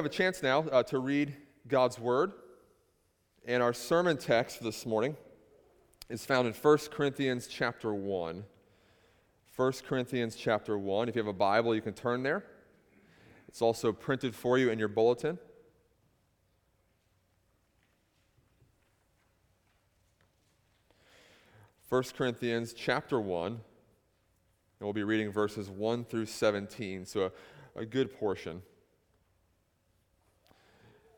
have a chance now uh, to read God's Word. And our sermon text this morning is found in 1 Corinthians chapter 1. 1 Corinthians chapter 1. If you have a Bible, you can turn there. It's also printed for you in your bulletin. First Corinthians chapter 1, and we'll be reading verses 1 through 17, so a, a good portion.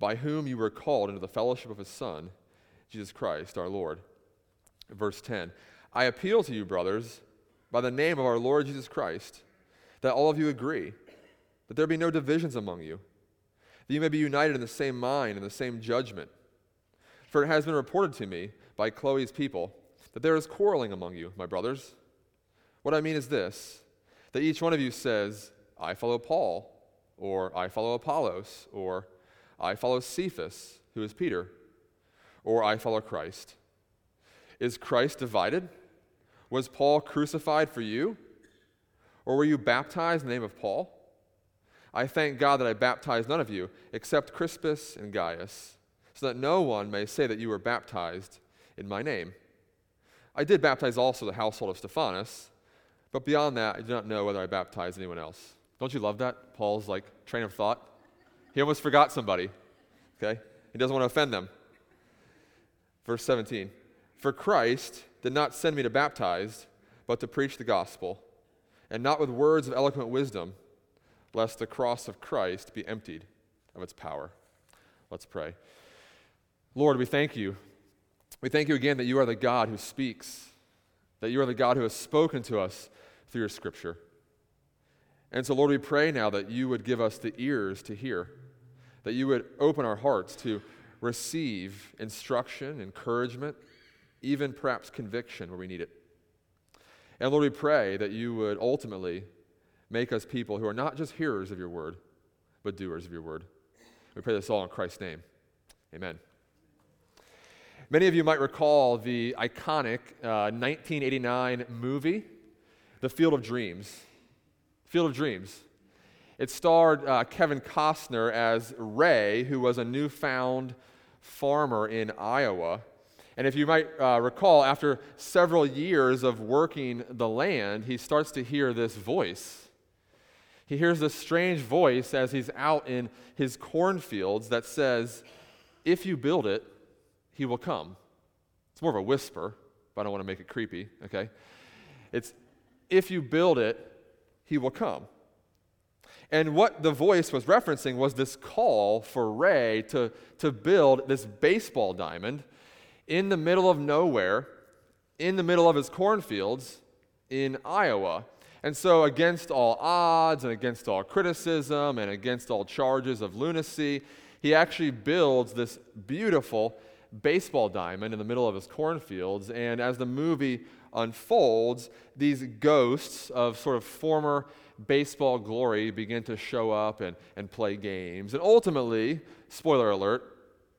by whom you were called into the fellowship of his Son, Jesus Christ our Lord. Verse 10 I appeal to you, brothers, by the name of our Lord Jesus Christ, that all of you agree, that there be no divisions among you, that you may be united in the same mind and the same judgment. For it has been reported to me by Chloe's people that there is quarreling among you, my brothers. What I mean is this that each one of you says, I follow Paul, or I follow Apollos, or I follow Cephas, who is Peter, or I follow Christ. Is Christ divided? Was Paul crucified for you? Or were you baptized in the name of Paul? I thank God that I baptized none of you except Crispus and Gaius, so that no one may say that you were baptized in my name. I did baptize also the household of Stephanas, but beyond that, I do not know whether I baptized anyone else. Don't you love that? Paul's like train of thought. He almost forgot somebody. Okay? He doesn't want to offend them. Verse 17 For Christ did not send me to baptize, but to preach the gospel, and not with words of eloquent wisdom, lest the cross of Christ be emptied of its power. Let's pray. Lord, we thank you. We thank you again that you are the God who speaks, that you are the God who has spoken to us through your scripture. And so, Lord, we pray now that you would give us the ears to hear that you would open our hearts to receive instruction, encouragement, even perhaps conviction where we need it. And Lord, we pray that you would ultimately make us people who are not just hearers of your word, but doers of your word. We pray this all in Christ's name. Amen. Many of you might recall the iconic uh, 1989 movie, The Field of Dreams. Field of Dreams. It starred uh, Kevin Costner as Ray, who was a newfound farmer in Iowa. And if you might uh, recall, after several years of working the land, he starts to hear this voice. He hears this strange voice as he's out in his cornfields that says, If you build it, he will come. It's more of a whisper, but I don't want to make it creepy, okay? It's, If you build it, he will come. And what the voice was referencing was this call for Ray to, to build this baseball diamond in the middle of nowhere, in the middle of his cornfields in Iowa. And so, against all odds and against all criticism and against all charges of lunacy, he actually builds this beautiful baseball diamond in the middle of his cornfields. And as the movie unfolds, these ghosts of sort of former baseball glory begin to show up and, and play games. And ultimately, spoiler alert,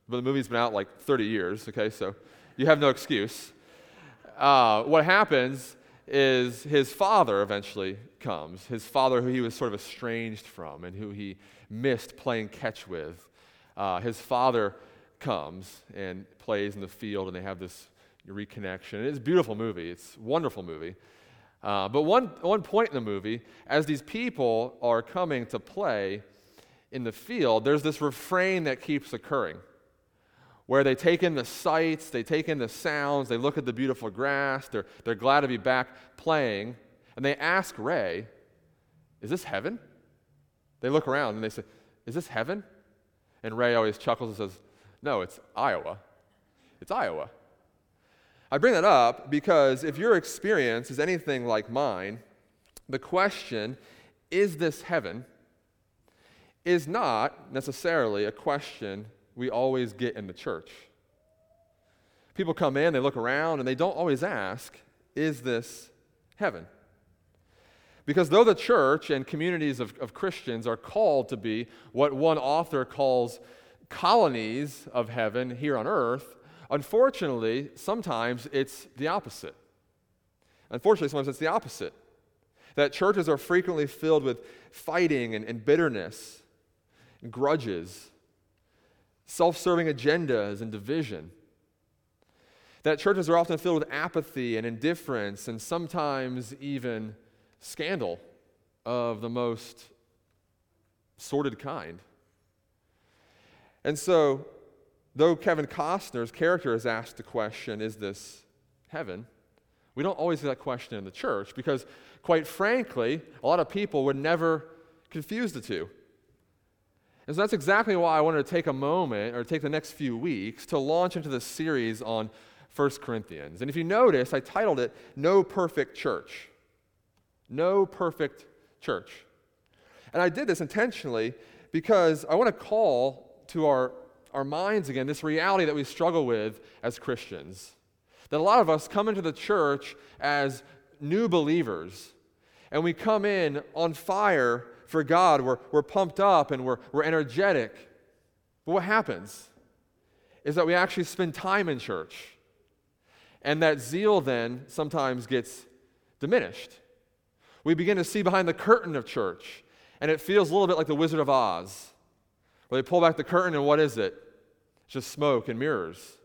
but the movie's been out like 30 years, okay, so you have no excuse. Uh, what happens is his father eventually comes, his father who he was sort of estranged from and who he missed playing catch with. Uh, his father comes and plays in the field, and they have this reconnection. It's a beautiful movie. It's a wonderful movie. Uh, but one, one point in the movie, as these people are coming to play in the field, there's this refrain that keeps occurring. where they take in the sights, they take in the sounds, they look at the beautiful grass, they're, they're glad to be back playing, and they ask Ray, Is this heaven? They look around and they say, Is this heaven? And Ray always chuckles and says, No, it's Iowa. It's Iowa. I bring that up because if your experience is anything like mine, the question, Is this heaven? is not necessarily a question we always get in the church. People come in, they look around, and they don't always ask, Is this heaven? Because though the church and communities of, of Christians are called to be what one author calls colonies of heaven here on earth, unfortunately, sometimes it's the opposite. Unfortunately, sometimes it's the opposite. That churches are frequently filled with fighting and, and bitterness, and grudges, self serving agendas, and division. That churches are often filled with apathy and indifference, and sometimes even scandal of the most sordid kind. And so, though Kevin Costner's character is asked the question, is this heaven? We don't always get that question in the church because, quite frankly, a lot of people would never confuse the two. And so that's exactly why I wanted to take a moment or take the next few weeks to launch into this series on 1 Corinthians. And if you notice, I titled it No Perfect Church. No perfect church. And I did this intentionally because I want to call to our, our minds again this reality that we struggle with as Christians. That a lot of us come into the church as new believers, and we come in on fire for God. We're, we're pumped up and we're, we're energetic. But what happens is that we actually spend time in church. And that zeal then sometimes gets diminished. We begin to see behind the curtain of church, and it feels a little bit like the Wizard of Oz, they pull back the curtain, and what is it? It's just smoke and mirrors.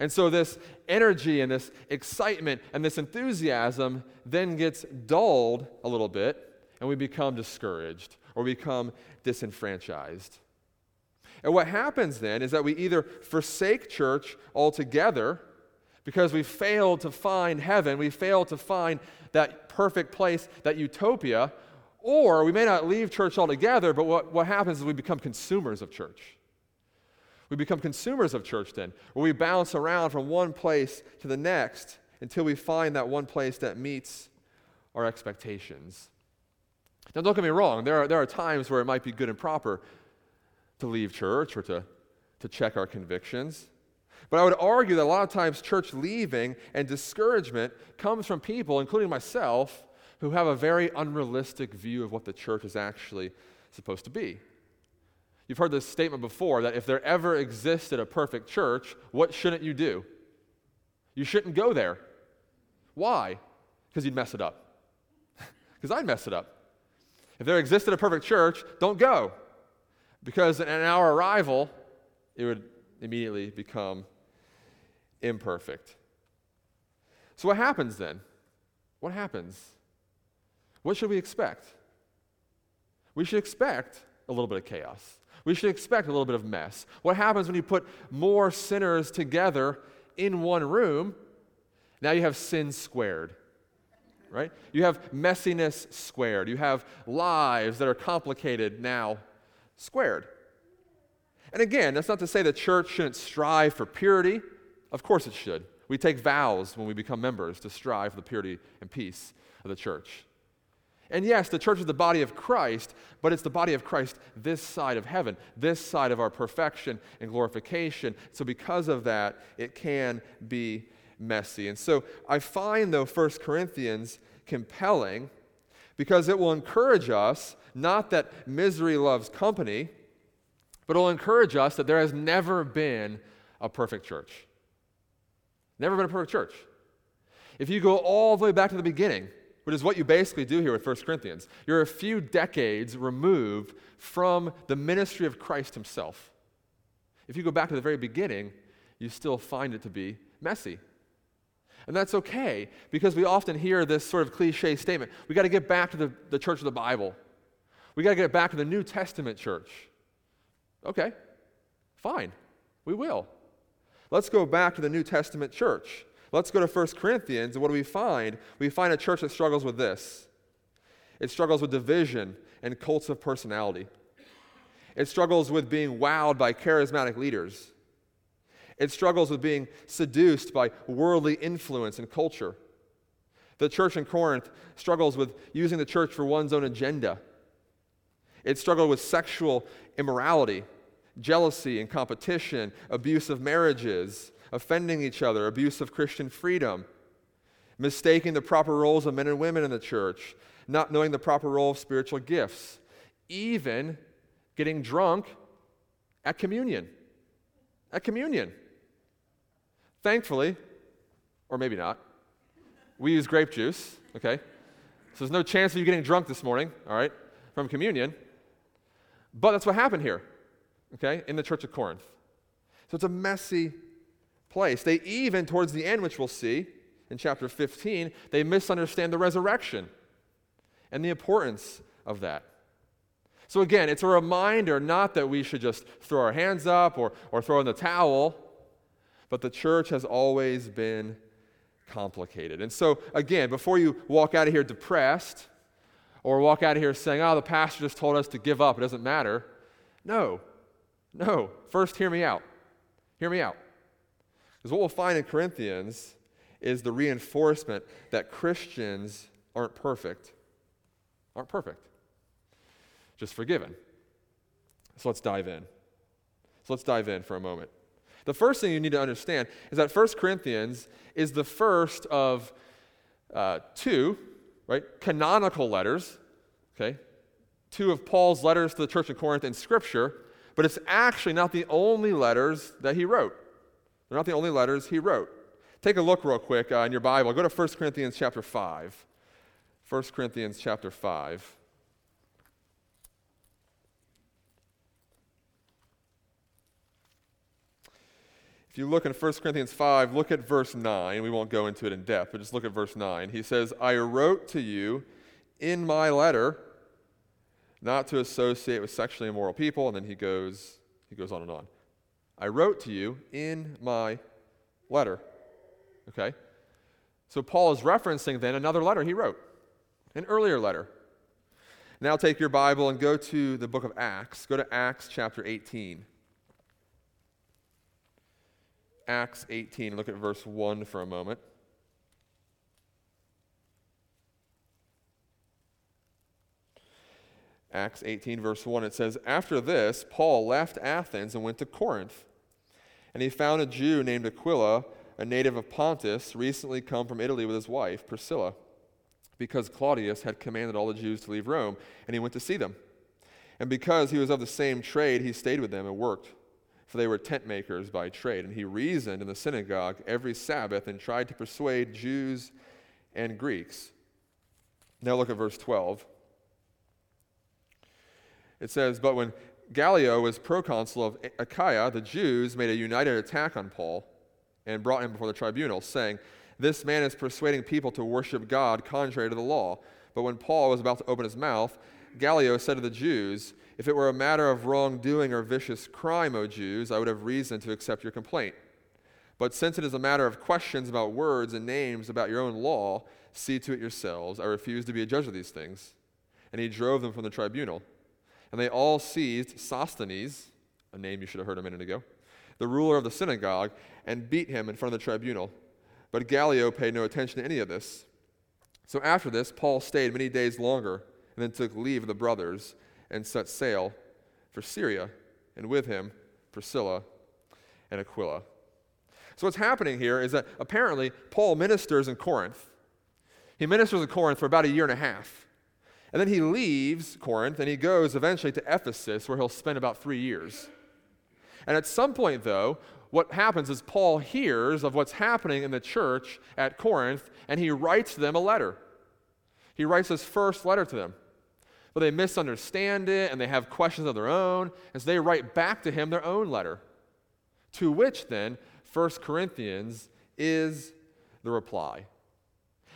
And so, this energy and this excitement and this enthusiasm then gets dulled a little bit, and we become discouraged or become disenfranchised. And what happens then is that we either forsake church altogether because we failed to find heaven, we failed to find that perfect place, that utopia, or we may not leave church altogether, but what, what happens is we become consumers of church. We become consumers of church then, where we bounce around from one place to the next until we find that one place that meets our expectations. Now, don't get me wrong, there are, there are times where it might be good and proper to leave church or to, to check our convictions. But I would argue that a lot of times church leaving and discouragement comes from people, including myself, who have a very unrealistic view of what the church is actually supposed to be. You've heard this statement before that if there ever existed a perfect church, what shouldn't you do? You shouldn't go there. Why? Because you'd mess it up. Because I'd mess it up. If there existed a perfect church, don't go. Because in our arrival, it would immediately become imperfect. So, what happens then? What happens? What should we expect? We should expect a little bit of chaos. We should expect a little bit of mess. What happens when you put more sinners together in one room? Now you have sin squared, right? You have messiness squared. You have lives that are complicated now squared. And again, that's not to say the church shouldn't strive for purity. Of course it should. We take vows when we become members to strive for the purity and peace of the church. And yes, the church is the body of Christ, but it's the body of Christ this side of heaven, this side of our perfection and glorification. So, because of that, it can be messy. And so, I find, though, 1 Corinthians compelling because it will encourage us not that misery loves company, but it'll encourage us that there has never been a perfect church. Never been a perfect church. If you go all the way back to the beginning, which is what you basically do here with 1 Corinthians, you're a few decades removed from the ministry of Christ himself. If you go back to the very beginning, you still find it to be messy. And that's okay because we often hear this sort of cliche statement we got to get back to the, the church of the Bible. We got to get back to the New Testament church. Okay, fine, we will. Let's go back to the New Testament church. Let's go to 1 Corinthians, and what do we find? We find a church that struggles with this it struggles with division and cults of personality, it struggles with being wowed by charismatic leaders, it struggles with being seduced by worldly influence and culture. The church in Corinth struggles with using the church for one's own agenda. It struggled with sexual immorality, jealousy and competition, abuse of marriages, offending each other, abuse of Christian freedom, mistaking the proper roles of men and women in the church, not knowing the proper role of spiritual gifts, even getting drunk at communion. At communion. Thankfully, or maybe not, we use grape juice, okay? So there's no chance of you getting drunk this morning, all right, from communion. But that's what happened here, okay, in the church of Corinth. So it's a messy place. They even, towards the end, which we'll see in chapter 15, they misunderstand the resurrection and the importance of that. So again, it's a reminder not that we should just throw our hands up or, or throw in the towel, but the church has always been complicated. And so, again, before you walk out of here depressed or walk out of here saying, oh, the pastor just told us to give up, it doesn't matter. No, no. First, hear me out. Hear me out. Because what we'll find in Corinthians is the reinforcement that Christians aren't perfect. Aren't perfect. Just forgiven. So let's dive in. So let's dive in for a moment. The first thing you need to understand is that 1 Corinthians is the first of uh, two, right, canonical letters, okay? Two of Paul's letters to the church of Corinth in Scripture, but it's actually not the only letters that he wrote. They're not the only letters he wrote. Take a look real quick uh, in your Bible. Go to 1 Corinthians chapter 5. 1 Corinthians chapter 5. If you look in 1 Corinthians 5, look at verse 9. We won't go into it in depth, but just look at verse 9. He says, I wrote to you in my letter not to associate with sexually immoral people. And then he goes, he goes on and on. I wrote to you in my letter. Okay? So Paul is referencing then another letter he wrote, an earlier letter. Now take your Bible and go to the book of Acts. Go to Acts chapter 18. Acts 18. Look at verse 1 for a moment. Acts 18, verse 1, it says, After this, Paul left Athens and went to Corinth. And he found a Jew named Aquila, a native of Pontus, recently come from Italy with his wife, Priscilla, because Claudius had commanded all the Jews to leave Rome, and he went to see them. And because he was of the same trade, he stayed with them and worked, for they were tent makers by trade. And he reasoned in the synagogue every Sabbath and tried to persuade Jews and Greeks. Now look at verse 12. It says, But when Gallio was proconsul of Achaia, the Jews made a united attack on Paul and brought him before the tribunal, saying, This man is persuading people to worship God contrary to the law. But when Paul was about to open his mouth, Gallio said to the Jews, If it were a matter of wrongdoing or vicious crime, O Jews, I would have reason to accept your complaint. But since it is a matter of questions about words and names about your own law, see to it yourselves. I refuse to be a judge of these things. And he drove them from the tribunal. And they all seized Sosthenes, a name you should have heard a minute ago, the ruler of the synagogue, and beat him in front of the tribunal. But Gallio paid no attention to any of this. So after this, Paul stayed many days longer, and then took leave of the brothers and set sail for Syria, and with him Priscilla and Aquila. So what's happening here is that apparently Paul ministers in Corinth. He ministers in Corinth for about a year and a half. And then he leaves Corinth and he goes eventually to Ephesus, where he'll spend about three years. And at some point, though, what happens is Paul hears of what's happening in the church at Corinth and he writes them a letter. He writes his first letter to them. But they misunderstand it and they have questions of their own, and so they write back to him their own letter. To which then, 1 Corinthians is the reply.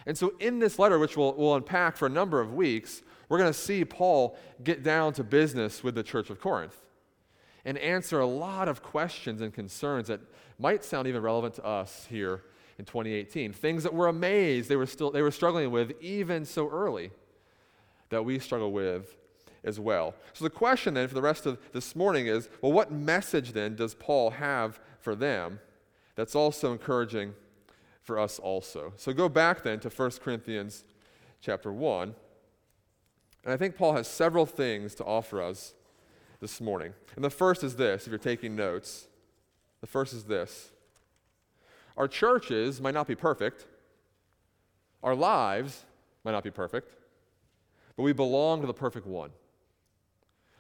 And so, in this letter, which we'll, we'll unpack for a number of weeks, we're going to see Paul get down to business with the church of Corinth. and answer a lot of questions and concerns that might sound even relevant to us here in 2018. Things that we're amazed they were still they were struggling with even so early that we struggle with as well. So the question then for the rest of this morning is, well what message then does Paul have for them that's also encouraging for us also? So go back then to 1 Corinthians chapter 1. And I think Paul has several things to offer us this morning. And the first is this, if you're taking notes. The first is this Our churches might not be perfect, our lives might not be perfect, but we belong to the perfect one.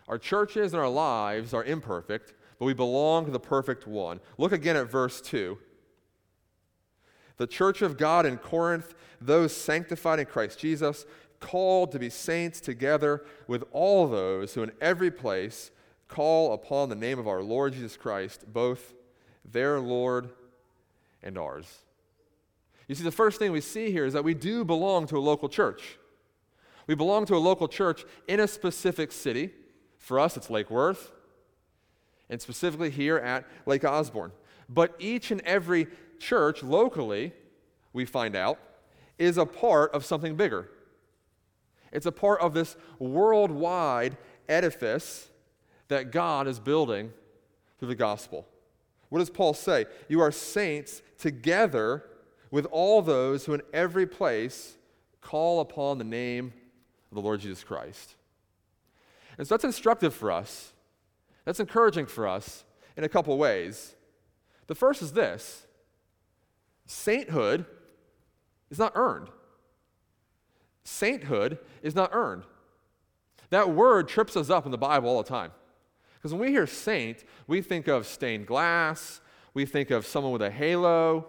Our churches and our lives are imperfect, but we belong to the perfect one. Look again at verse 2. The church of God in Corinth, those sanctified in Christ Jesus, called to be saints together with all those who in every place call upon the name of our Lord Jesus Christ, both their Lord and ours. You see, the first thing we see here is that we do belong to a local church. We belong to a local church in a specific city. For us, it's Lake Worth, and specifically here at Lake Osborne. But each and every church locally, we find out, is a part of something bigger. It's a part of this worldwide edifice that God is building through the gospel. What does Paul say? You are saints together with all those who in every place call upon the name of the Lord Jesus Christ. And so that's instructive for us. That's encouraging for us in a couple ways. The first is this sainthood is not earned sainthood is not earned. That word trips us up in the Bible all the time. Because when we hear saint, we think of stained glass, we think of someone with a halo,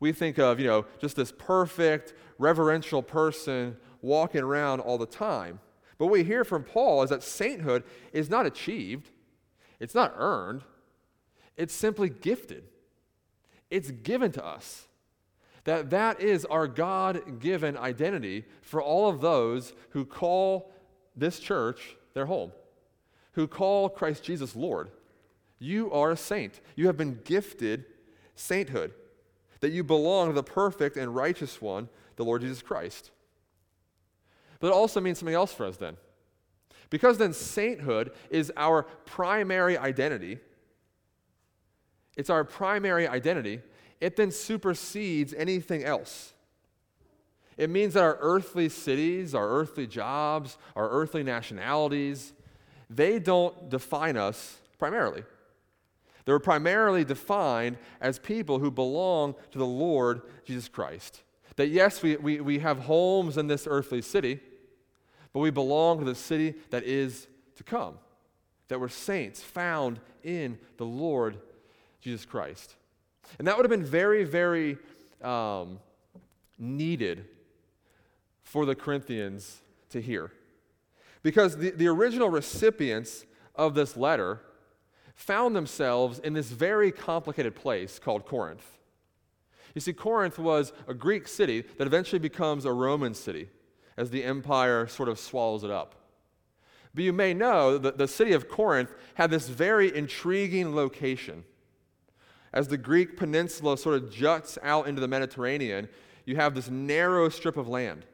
we think of, you know, just this perfect, reverential person walking around all the time. But what we hear from Paul is that sainthood is not achieved, it's not earned, it's simply gifted. It's given to us that that is our God-given identity for all of those who call this church their home, who call Christ Jesus Lord. You are a saint. You have been gifted sainthood, that you belong to the perfect and righteous one, the Lord Jesus Christ. But it also means something else for us then. Because then sainthood is our primary identity. It's our primary identity it then supersedes anything else. It means that our earthly cities, our earthly jobs, our earthly nationalities, they don't define us primarily. They're primarily defined as people who belong to the Lord Jesus Christ. That yes, we, we, we have homes in this earthly city, but we belong to the city that is to come. That we're saints found in the Lord Jesus Christ. And that would have been very, very um, needed for the Corinthians to hear. Because the, the original recipients of this letter found themselves in this very complicated place called Corinth. You see, Corinth was a Greek city that eventually becomes a Roman city as the empire sort of swallows it up. But you may know that the city of Corinth had this very intriguing location. As the Greek peninsula sort of juts out into the Mediterranean, you have this narrow strip of land.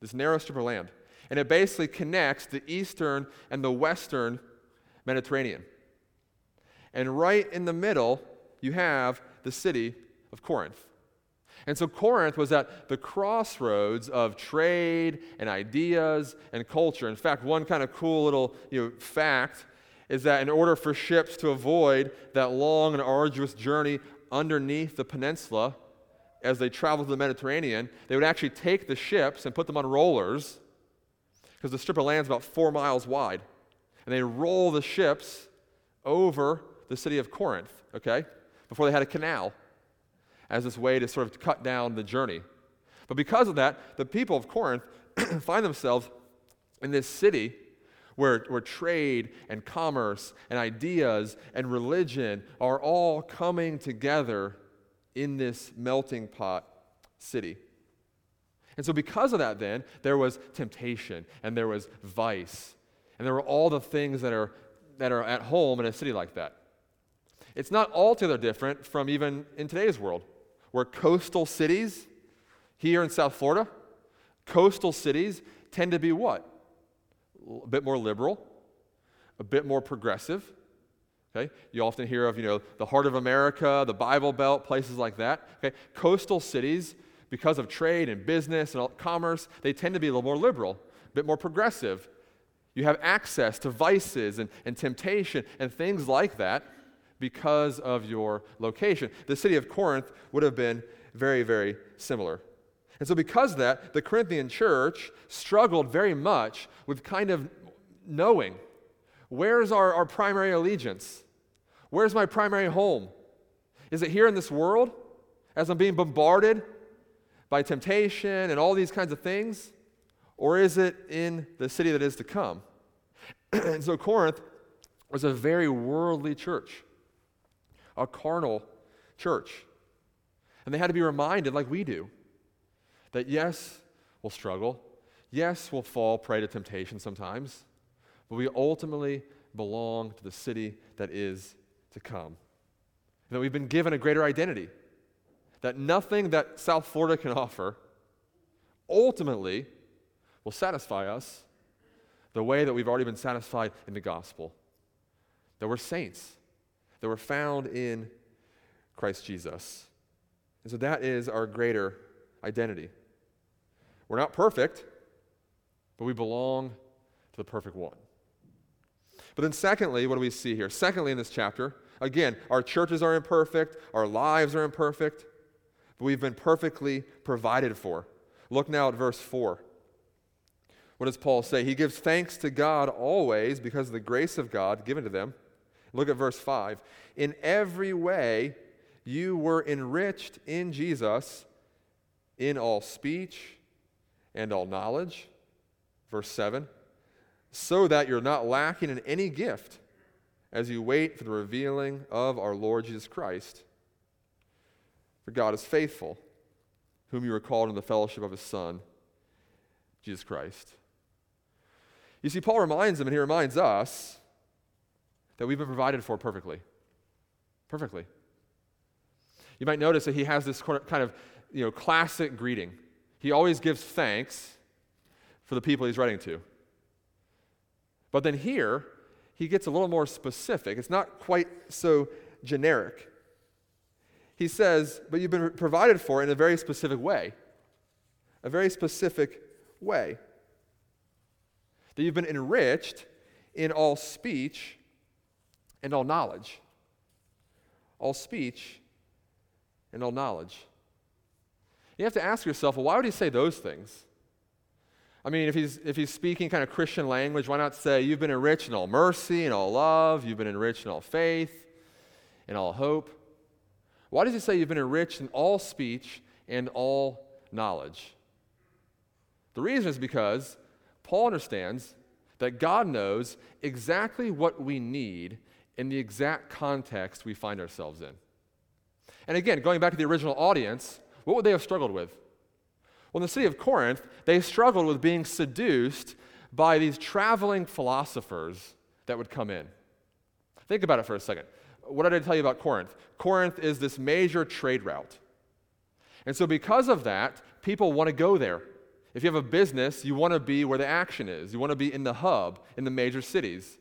This narrow strip of land. And it basically connects the eastern and the western Mediterranean. And right in the middle, you have the city of Corinth. And so Corinth was at the crossroads of trade and ideas and culture. In fact, one kind of cool little you know, fact is that in order for ships to avoid that long and arduous journey underneath the peninsula as they traveled to the Mediterranean, they would actually take the ships and put them on rollers because the strip of land is about four miles wide. And they roll the ships over the city of Corinth, okay, before they had a canal as this way to sort of cut down the journey. But because of that, the people of Corinth find themselves in this city where, where trade and commerce and ideas and religion are all coming together in this melting pot city. And so, because of that, then, there was temptation and there was vice. And there were all the things that are that are at home in a city like that. It's not altogether different from even in today's world, where coastal cities, here in South Florida, coastal cities tend to be what? A bit more liberal, a bit more progressive. Okay? You often hear of, you know, the heart of America, the Bible Belt, places like that. Okay? Coastal cities, because of trade and business and commerce, they tend to be a little more liberal, a bit more progressive. You have access to vices and, and temptation and things like that because of your location. The city of Corinth would have been very, very similar. And so, because of that, the Corinthian church struggled very much with kind of knowing where's our, our primary allegiance? Where's my primary home? Is it here in this world as I'm being bombarded by temptation and all these kinds of things? Or is it in the city that is to come? and so, Corinth was a very worldly church a carnal church. And they had to be reminded, like we do, that yes, we'll struggle. Yes, we'll fall prey to temptation sometimes. But we ultimately belong to the city that is to come. And that we've been given a greater identity. That nothing that South Florida can offer ultimately will satisfy us the way that we've already been satisfied in the gospel. That we're saints that we're found in Christ Jesus. And so that is our greater identity. We're not perfect, but we belong to the perfect one. But then, secondly, what do we see here? Secondly, in this chapter, again, our churches are imperfect, our lives are imperfect, but we've been perfectly provided for. Look now at verse 4. What does Paul say? He gives thanks to God always because of the grace of God given to them Look at verse 5. In every way, you were enriched in Jesus in all speech and all knowledge. Verse 7. So that you're not lacking in any gift as you wait for the revealing of our Lord Jesus Christ. For God is faithful, whom you were called in the fellowship of his Son, Jesus Christ. You see, Paul reminds them, and he reminds us that we've been provided for perfectly. Perfectly. You might notice that he has this kind of you know, classic greeting. He always gives thanks for the people he's writing to. But then here, he gets a little more specific. It's not quite so generic. He says, But you've been provided for in a very specific way. A very specific way. That you've been enriched in all speech and all knowledge, all speech and all knowledge. You have to ask yourself, well, why would he say those things? I mean, if he's, if he's speaking kind of Christian language, why not say, You've been enriched in all mercy and all love, you've been enriched in all faith and all hope? Why does he say you've been enriched in all speech and all knowledge? The reason is because Paul understands that God knows exactly what we need in the exact context we find ourselves in. And again, going back to the original audience, what would they have struggled with? Well, in the city of Corinth, they struggled with being seduced by these traveling philosophers that would come in. Think about it for a second. What did I tell you about Corinth? Corinth is this major trade route. And so, because of that, people want to go there. If you have a business, you want to be where the action is. You want to be in the hub, in the major cities.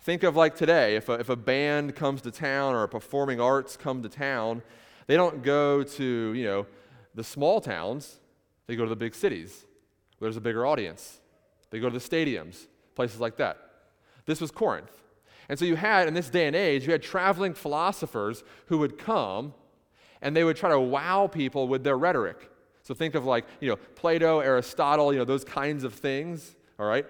Think of like today, if a, if a band comes to town or a performing arts come to town, they don't go to, you know, the small towns, they go to the big cities where there's a bigger audience. They go to the stadiums, places like that. This was Corinth. And so you had, in this day and age, you had traveling philosophers who would come and they would try to wow people with their rhetoric. So think of like, you know, Plato, Aristotle, you know, those kinds of things, all right?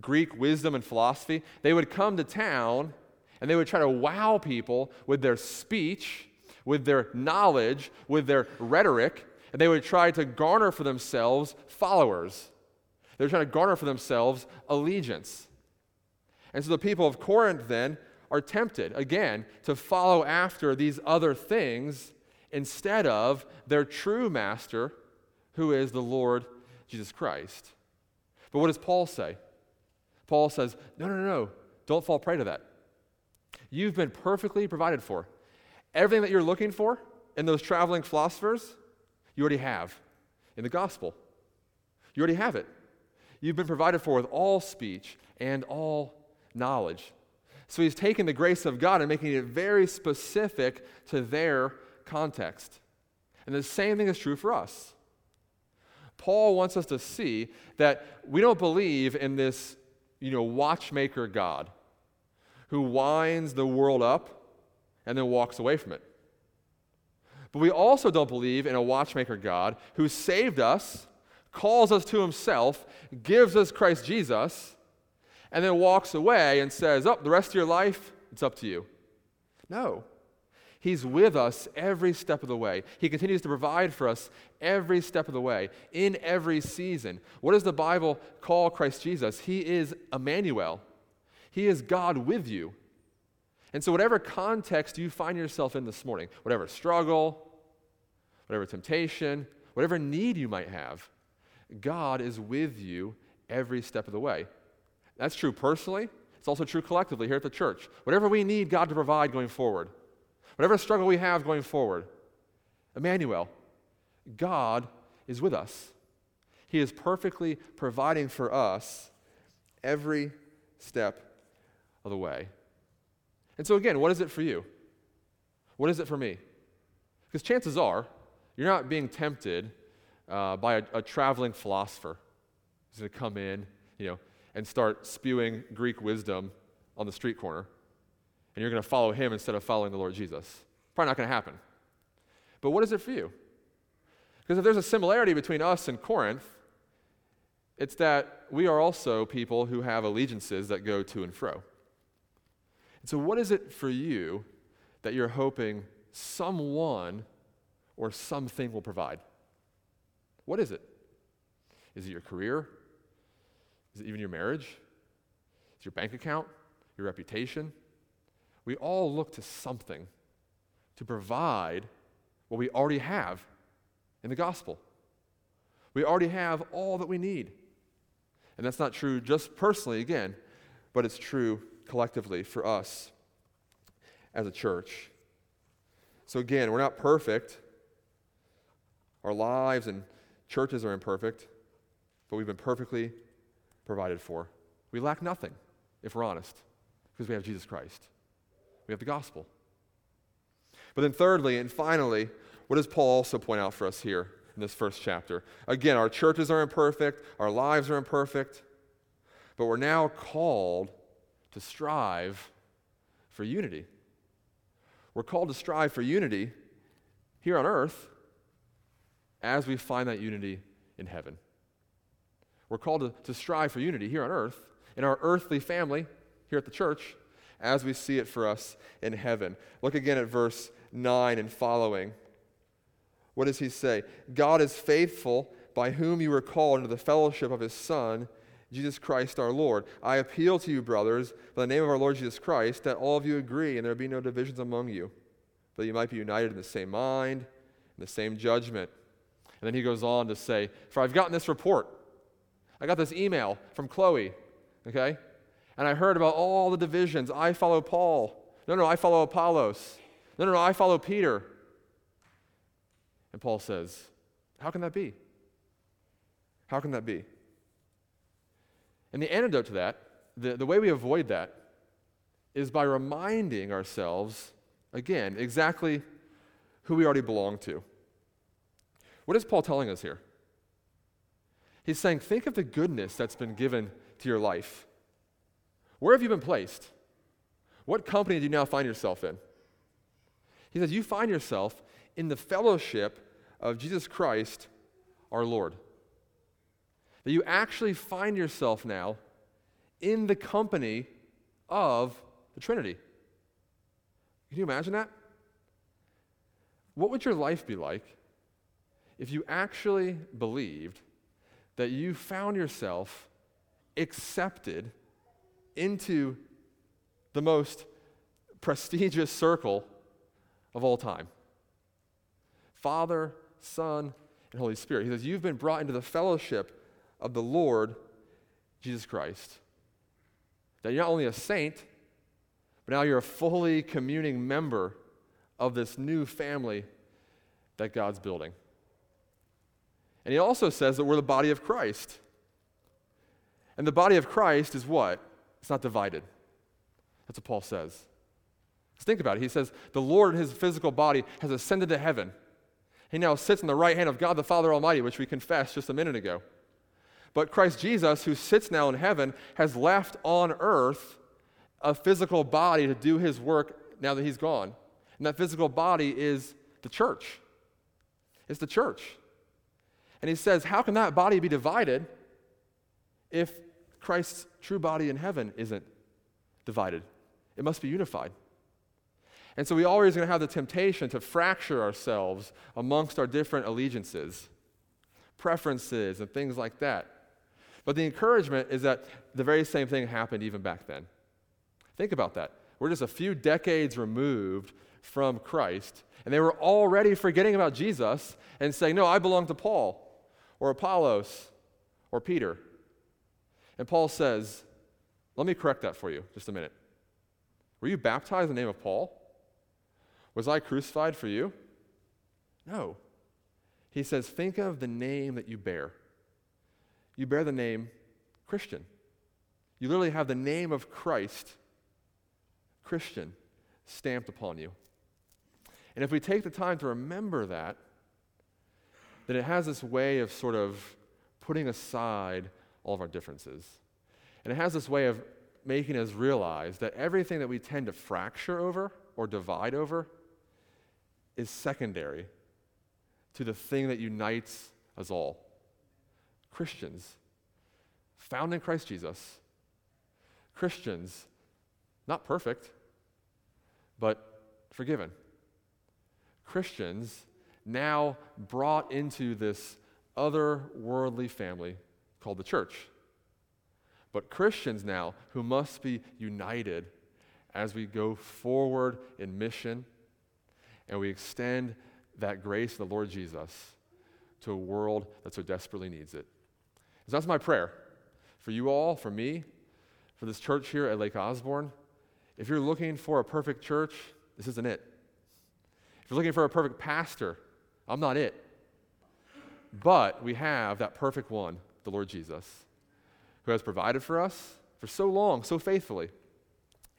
Greek wisdom and philosophy, they would come to town and they would try to wow people with their speech, with their knowledge, with their rhetoric, and they would try to garner for themselves followers. They were trying to garner for themselves allegiance. And so the people of Corinth then are tempted, again, to follow after these other things instead of their true master, who is the Lord Jesus Christ. But what does Paul say? Paul says, no, no, no. don't fall prey to that. You've been perfectly provided for. Everything that you're looking for in those traveling philosophers, you already have in the gospel. You already have it. You've been provided for with all speech and all knowledge. So he's taking the grace of God and making it very specific to their context. And the same thing is true for us. Paul wants us to see that we don't believe in this, you know, watchmaker God who winds the world up and then walks away from it. But we also don't believe in a watchmaker God who saved us, calls us to himself, gives us Christ Jesus, and then walks away and says, Oh, the rest of your life, it's up to you. No. He's with us every step of the way. He continues to provide for us every step of the way, in every season. What does the Bible call Christ Jesus? He is Emmanuel, He is God with you. And so, whatever context you find yourself in this morning, whatever struggle, whatever temptation, whatever need you might have, God is with you every step of the way. That's true personally. It's also true collectively here at the church. Whatever we need God to provide going forward, whatever struggle we have going forward, Emmanuel, God is with us. He is perfectly providing for us every step of the way. And so, again, what is it for you? What is it for me? Because chances are you're not being tempted uh, by a, a traveling philosopher who's going to come in, you know, and start spewing Greek wisdom on the street corner, and you're going to follow him instead of following the Lord Jesus. Probably not going to happen. But what is it for you? Because if there's a similarity between us and Corinth, it's that we are also people who have allegiances that go to and fro. So, what is it for you that you're hoping someone or something will provide? What is it? Is it your career? Is it even your marriage? Is it your bank account? Your reputation? We all look to something to provide what we already have in the gospel. We already have all that we need. And that's not true just personally, again, but it's true collectively for us as a church. So, again, we're not perfect. Our lives and churches are imperfect, but we've been perfectly provided for. We lack nothing, if we're honest, because we have Jesus Christ. We have the gospel. But then, thirdly and finally, what does Paul also point out for us here in this first chapter? Again, our churches are imperfect, our lives are imperfect, but we're now called to strive for unity. We're called to strive for unity here on earth as we find that unity in heaven. We're called to, to strive for unity here on earth, in our earthly family here at the church, as we see it for us in heaven. Look again at verse 9 and following. What does he say? God is faithful, by whom you were called into the fellowship of his Son, Jesus Christ our Lord. I appeal to you, brothers, by the name of our Lord Jesus Christ, that all of you agree and there be no divisions among you, but you might be united in the same mind, in the same judgment. And then he goes on to say, For I've gotten this report I got this email from Chloe, okay? And I heard about all the divisions. I follow Paul. No, no, I follow Apollos. No, no, no, I follow Peter. And Paul says, How can that be? How can that be? And the antidote to that, the, the way we avoid that, is by reminding ourselves, again, exactly who we already belong to. What is Paul telling us here? He's saying, think of the goodness that's been given to your life. Where have you been placed? What company do you now find yourself in? He says, You find yourself in the fellowship of Jesus Christ, our Lord. That you actually find yourself now in the company of the Trinity. Can you imagine that? What would your life be like if you actually believed that you found yourself accepted into the most prestigious circle of all time Father, Son, and Holy Spirit. He says, You've been brought into the fellowship of the Lord Jesus Christ. That you're not only a saint, but now you're a fully communing member of this new family that God's building. And he also says that we're the body of Christ. And the body of Christ is what? It's not divided. That's what Paul says. Let's think about it. He says, The Lord in his physical body has ascended to heaven. He now sits in the right hand of God the Father Almighty, which we confessed just a minute ago. But Christ Jesus, who sits now in heaven, has left on earth a physical body to do his work now that he's gone. And that physical body is the church. It's the church. And he says, How can that body be divided if Christ's true body in heaven isn't divided? It must be unified. And so we always going to have the temptation to fracture ourselves amongst our different allegiances, preferences, and things like that. But the encouragement is that the very same thing happened even back then. Think about that. We're just a few decades removed from Christ, and they were already forgetting about Jesus and saying, No, I belong to Paul or Apollos or Peter. And Paul says, Let me correct that for you just a minute. Were you baptized in the name of Paul? Was I crucified for you? No. He says, Think of the name that you bear. You bear the name Christian. You literally have the name of Christ, Christian, stamped upon you. And if we take the time to remember that, then it has this way of sort of putting aside all of our differences. And it has this way of making us realize that everything that we tend to fracture over or divide over is secondary to the thing that unites us all Christians, found in Christ Jesus. Christians, not perfect, but forgiven. Christians now brought into this other-worldly family called the church. But Christians now who must be united as we go forward in mission and we extend that grace of the Lord Jesus to a world that so desperately needs it. So that's my prayer for you all, for me, for this church here at Lake Osborne. If you're looking for a perfect church, this isn't it. If you're looking for a perfect pastor, I'm not it. But we have that perfect one, the Lord Jesus, who has provided for us for so long, so faithfully.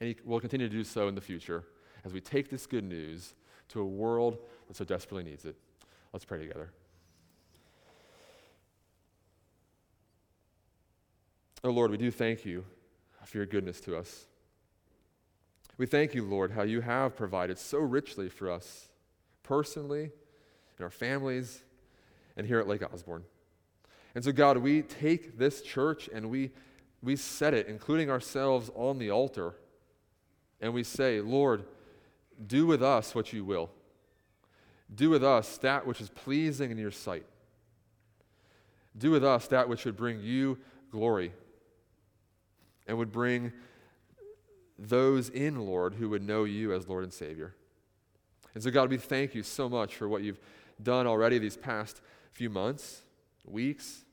And he will continue to do so in the future as we take this good news to a world that so desperately needs it. Let's pray together. Oh Lord, we do thank you for your goodness to us. We thank you, Lord, how you have provided so richly for us personally, in our families, and here at Lake Osborne. And so, God, we take this church and we, we set it, including ourselves, on the altar, and we say, Lord, do with us what you will. Do with us that which is pleasing in your sight. Do with us that which would bring you glory and would bring those in, Lord, who would know you as Lord and Savior. And so, God, we thank you so much for what you've done already these past few months, weeks,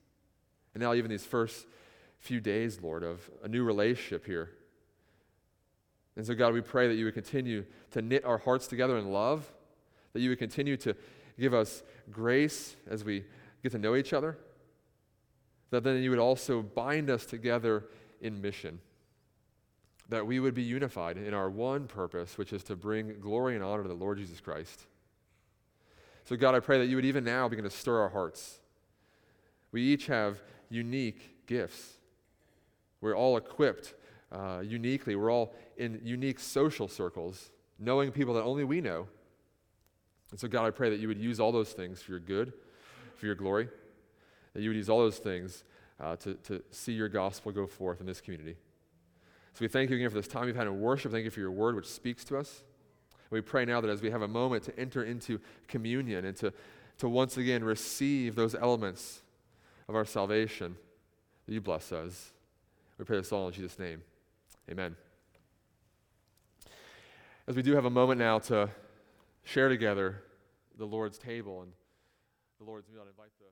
and now even these first few days, Lord, of a new relationship here. And so, God, we pray that you would continue to knit our hearts together in love, that you would continue to give us grace as we get to know each other, that then you would also bind us together in mission that we would be unified in our one purpose, which is to bring glory and honor to the Lord Jesus Christ. So, God, I pray that you would even now begin to stir our hearts. We each have unique gifts. We're all equipped uh, uniquely. We're all in unique social circles, knowing people that only we know. And so, God, I pray that you would use all those things for your good, for your glory, that you would use all those things uh, to, to see your gospel go forth in this community. So we thank you again for this time we've had in worship. Thank you for your word, which speaks to us. We pray now that as we have a moment to enter into communion and to, to once again receive those elements of our salvation, that you bless us. We pray this all in Jesus' name. Amen. As we do have a moment now to share together the Lord's table and the Lord's meal, I invite the